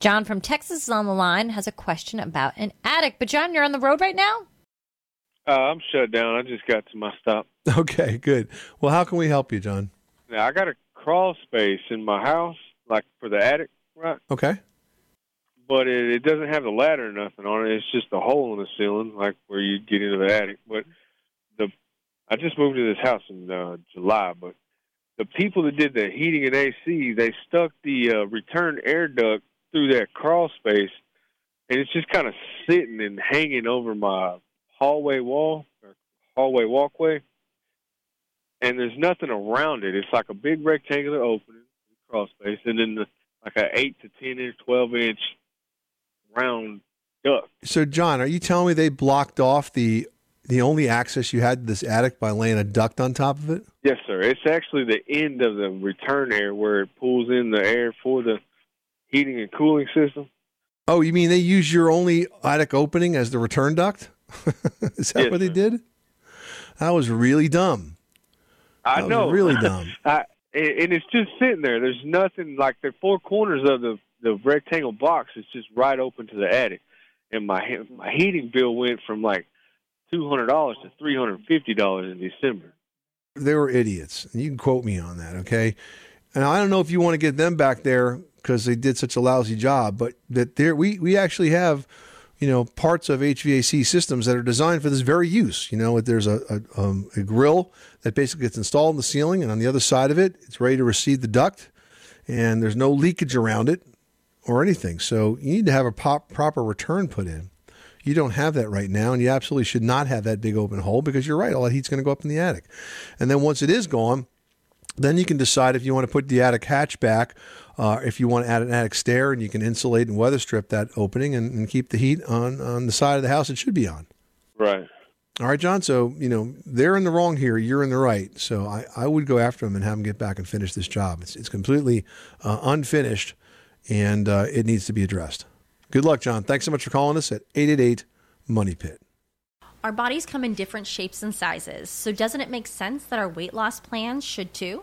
John from Texas is on the line, has a question about an attic. But John, you're on the road right now? Uh, I'm shut down. I just got to my stop. Okay, good. Well, how can we help you, John? Now I got a crawl space in my house, like for the attic, right? Okay. But it, it doesn't have the ladder or nothing on it. It's just a hole in the ceiling, like where you get into the attic. But the I just moved to this house in uh, July, but the people that did the heating and AC, they stuck the uh, return air duct through that crawl space, and it's just kind of sitting and hanging over my hallway wall or hallway walkway. And there's nothing around it. It's like a big rectangular opening, crawl space, and then the, like a eight to ten inch, twelve inch round duct. So, John, are you telling me they blocked off the the only access you had to this attic by laying a duct on top of it? Yes, sir. It's actually the end of the return air where it pulls in the air for the heating and cooling system. Oh, you mean they use your only attic opening as the return duct? Is that Yes, what they sir. did? That was really dumb. I That was know, really dumb. I, and and it's just sitting there. There's nothing like the four corners of the the rectangle box is just right open to the attic, and my my heating bill went from like two hundred dollars to three hundred fifty dollars in December. They were idiots. And you can quote me on that, okay? And I don't know if you want to get them back there because they did such a lousy job, but that there we we actually have, you know, parts of HVAC systems that are designed for this very use. You know, there's a a, um, a grill that basically gets installed in the ceiling, and on the other side of it, it's ready to receive the duct, and there's no leakage around it or anything. So you need to have a pop, proper return put in. You don't have that right now, and you absolutely should not have that big open hole because you're right. All that heat's going to go up in the attic, and then once it is gone, then you can decide if you want to put the attic hatch back, uh, if you want to add an attic stair, and you can insulate and weather strip that opening and, and keep the heat on on the side of the house it should be on. Right. All right, John. So you know they're in the wrong here. You're in the right. So I, I would go after them and have them get back and finish this job. It's it's completely uh, unfinished, and uh, it needs to be addressed. Good luck, John. Thanks so much for calling us at eight eight eight Money Pit. Our bodies come in different shapes and sizes, so doesn't it make sense that our weight loss plans should too?